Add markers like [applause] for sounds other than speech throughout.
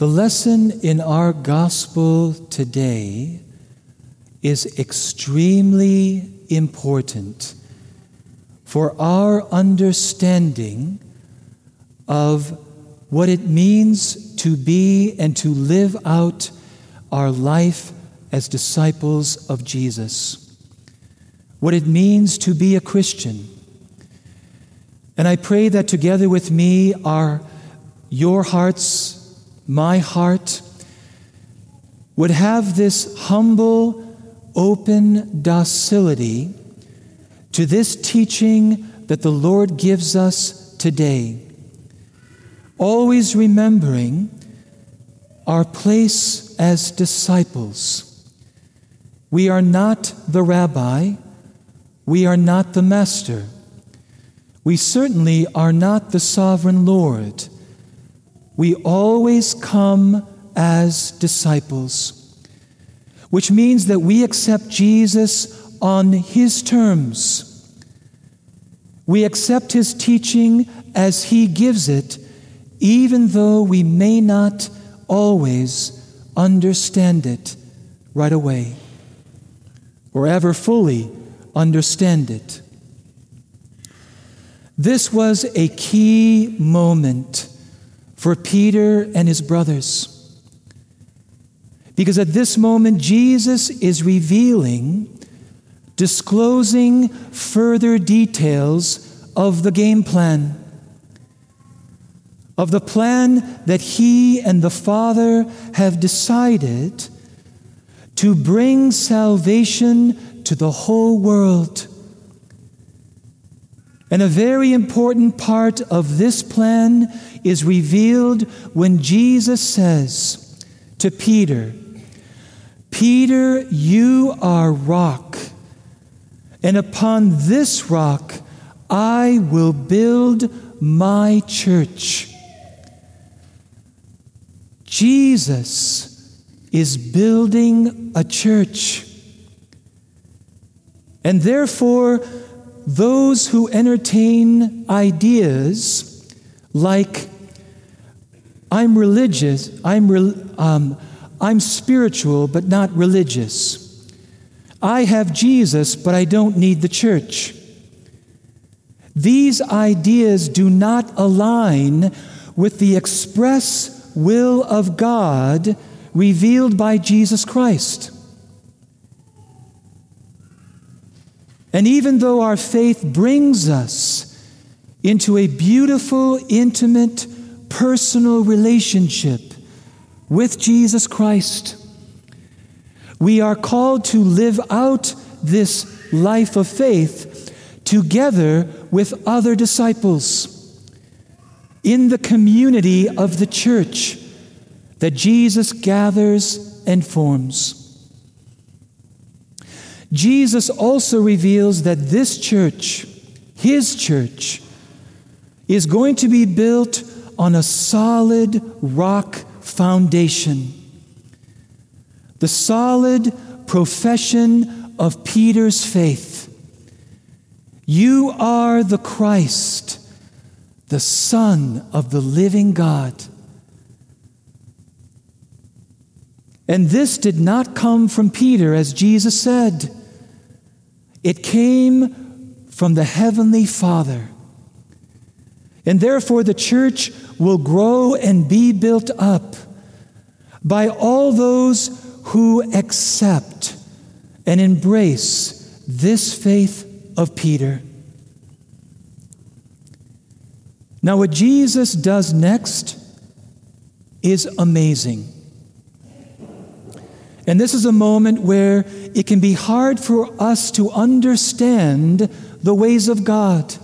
The lesson in our gospel today is extremely important for our understanding of what it means to be and to live out our life as disciples of Jesus, what it means to be a Christian. And I pray that together with me are your hearts, my heart, would have this humble, open docility to this teaching that the Lord gives us today. Always remembering our place as disciples. We are not the rabbi, we are not the master. We certainly are not the sovereign Lord. We always come as disciples, which means that we accept Jesus on His terms. We accept His teaching as He gives it, even though we may not always understand it right away or ever fully understand it. This was a key moment for Peter and his brothers. Because at this moment, Jesus is revealing disclosing further details of the game plan, of the plan that he and the Father have decided to bring salvation to the whole world. And a very important part of this plan is revealed when Jesus says to Peter, Peter, you are rock and upon this rock I will build my church. Jesus is building a church. And therefore, those who entertain ideas like, I'm religious, I'm, re- um, I'm spiritual, but not religious I have Jesus, but I don't need the church. These ideas do not align with the express will of God revealed by Jesus Christ. And even though our faith brings us into a beautiful, intimate, personal relationship with Jesus Christ, we are called to live out this life of faith together with other disciples in the community of the church that Jesus gathers and forms. Jesus also reveals that this church, his church, is going to be built on a solid rock foundation the solid profession of Peter's faith. You are the Christ, the Son of the living God. And this did not come from Peter, as Jesus said. It came from the Heavenly Father. And therefore, the church will grow and be built up by all those who accept and embrace this faith of Peter. Now, what Jesus does next is amazing. And this is a moment where it can be hard for us to understand the ways of God.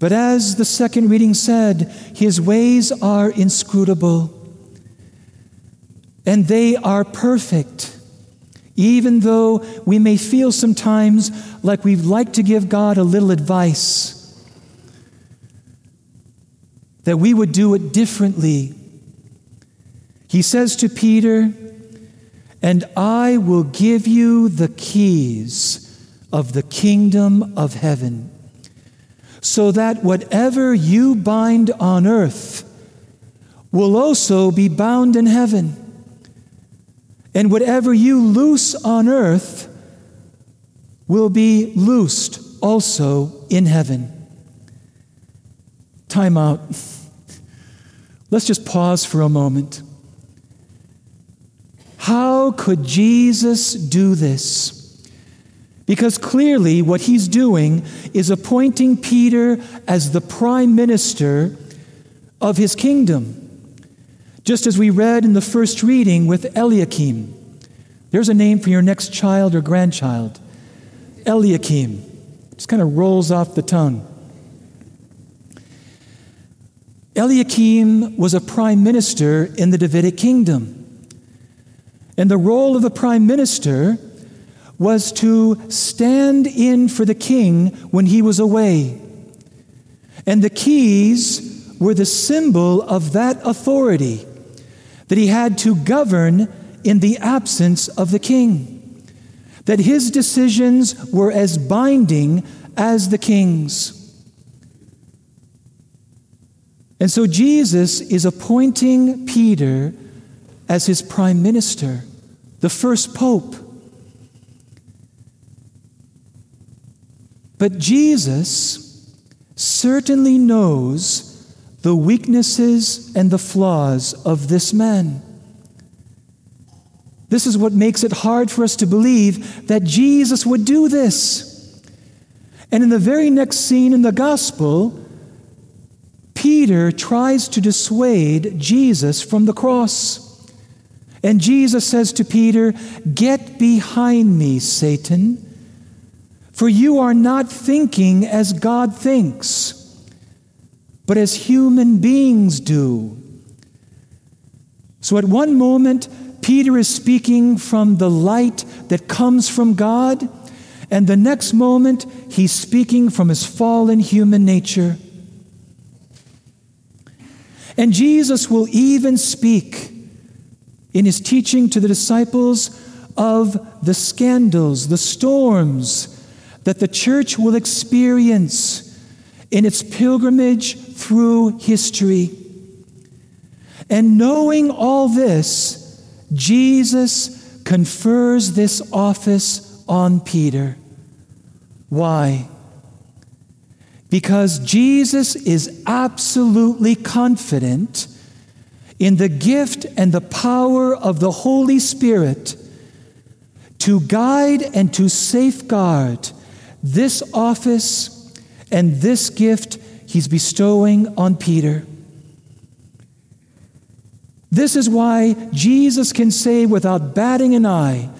But as the second reading said, his ways are inscrutable and they are perfect. Even though we may feel sometimes like we'd like to give God a little advice, that we would do it differently. He says to Peter, And I will give you the keys of the kingdom of heaven, so that whatever you bind on earth will also be bound in heaven. And whatever you loose on earth will be loosed also in heaven. Time out. [laughs] Let's just pause for a moment. How could Jesus do this? Because clearly, what he's doing is appointing Peter as the prime minister of his kingdom. Just as we read in the first reading with Eliakim. There's a name for your next child or grandchild Eliakim. Just kind of rolls off the tongue. Eliakim was a prime minister in the Davidic kingdom. And the role of the prime minister was to stand in for the king when he was away. And the keys were the symbol of that authority that he had to govern in the absence of the king, that his decisions were as binding as the king's. And so Jesus is appointing Peter as his prime minister, the first pope. But Jesus certainly knows the weaknesses and the flaws of this man. This is what makes it hard for us to believe that Jesus would do this. And in the very next scene in the gospel, Peter tries to dissuade Jesus from the cross. And Jesus says to Peter, Get behind me, Satan, for you are not thinking as God thinks, but as human beings do. So at one moment, Peter is speaking from the light that comes from God, and the next moment, he's speaking from his fallen human nature. And Jesus will even speak in his teaching to the disciples of the scandals, the storms that the church will experience in its pilgrimage through history. And knowing all this, Jesus confers this office on Peter. Why? Because Jesus is absolutely confident in the gift and the power of the Holy Spirit to guide and to safeguard this office and this gift he's bestowing on Peter. This is why Jesus can say without batting an eye,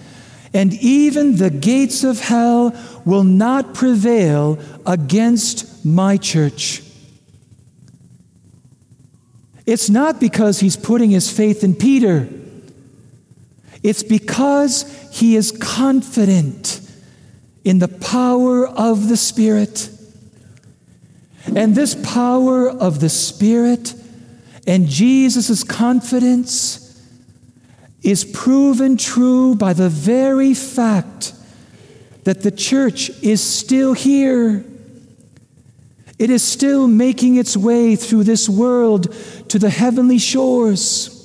and even the gates of hell will not prevail against my church. It's not because he's putting his faith in Peter. It's because he is confident in the power of the Spirit. And this power of the Spirit and Jesus' confidence is proven true by the very fact that the church is still here. It is still making its way through this world to the heavenly shores.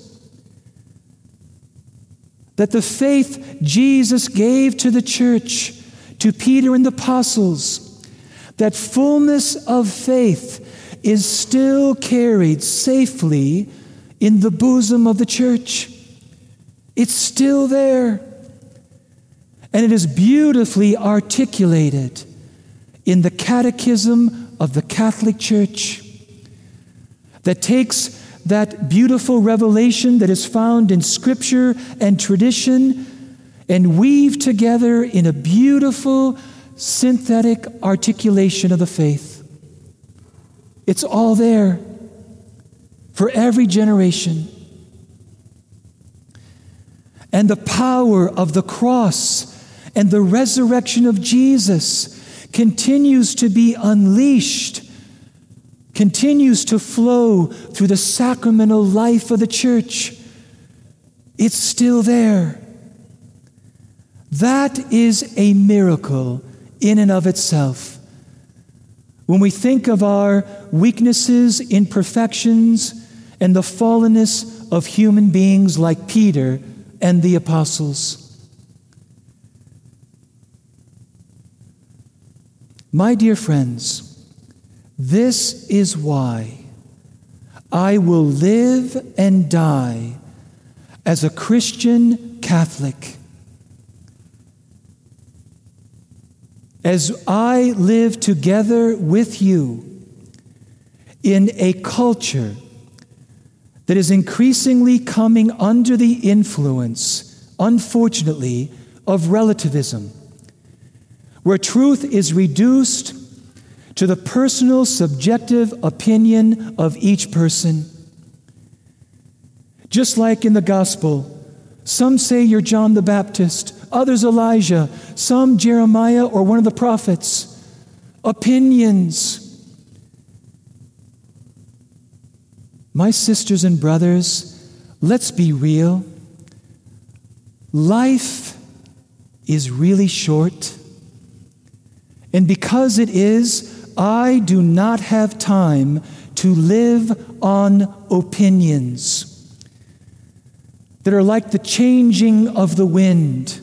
That the faith Jesus gave to the church, to Peter and the apostles, that fullness of faith is still carried safely in the bosom of the church. It's still there. And it is beautifully articulated in the Catechism of the Catholic Church that takes that beautiful revelation that is found in Scripture and tradition and weave together in a beautiful synthetic articulation of the faith. It's all there for every generation. And the power of the cross and the resurrection of Jesus continues to be unleashed, continues to flow through the sacramental life of the church. It's still there. That is a miracle in and of itself. When we think of our weaknesses, imperfections, and the fallenness of human beings like Peter and the apostles. My dear friends, this is why I will live and die as a Christian Catholic. As I live together with you in a culture that is increasingly coming under the influence, unfortunately, of relativism, where truth is reduced to the personal, subjective opinion of each person. Just like in the gospel, some say you're John the Baptist, others Elijah, some Jeremiah or one of the prophets. Opinions. My sisters and brothers, let's be real. Life is really short. And because it is, I do not have time to live on opinions that are like the changing of the wind.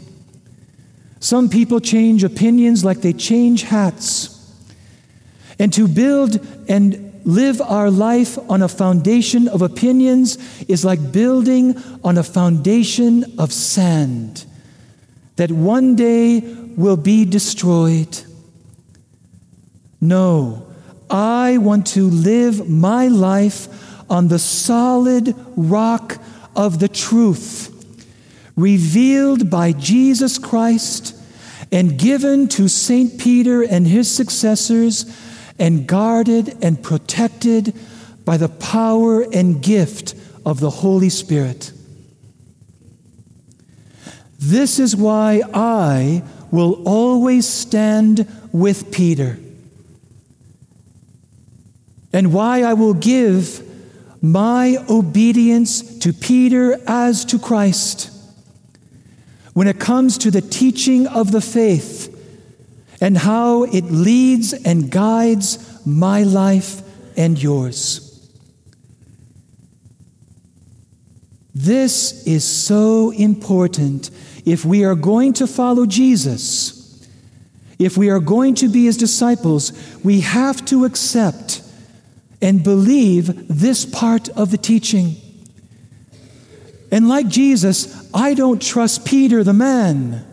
Some people change opinions like they change hats. And to build and live our life on a foundation of opinions is like building on a foundation of sand that one day will be destroyed. No, I want to live my life on the solid rock of the truth revealed by Jesus Christ and given to St. Peter and his successors and guarded and protected by the power and gift of the Holy Spirit. This is why I will always stand with Peter, and why I will give my obedience to Peter as to Christ when it comes to the teaching of the faith and how it leads and guides my life and yours. This is so important if we are going to follow Jesus. If we are going to be his disciples, we have to accept and believe this part of the teaching. And like Jesus, I don't trust Peter the man.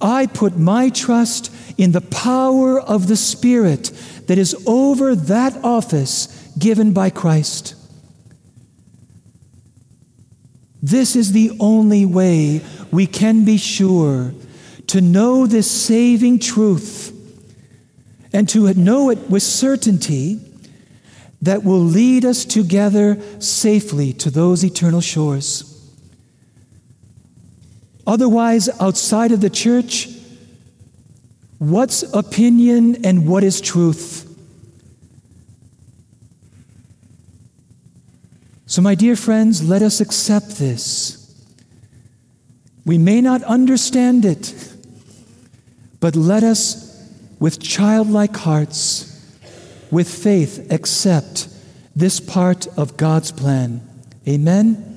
I put my trust in the power of the Spirit that is over that office given by Christ. This is the only way we can be sure to know this saving truth and to know it with certainty that will lead us together safely to those eternal shores. Otherwise, outside of the church, what's opinion and what is truth? So, my dear friends, let us accept this. We may not understand it, but let us, with childlike hearts, with faith, accept this part of God's plan. Amen.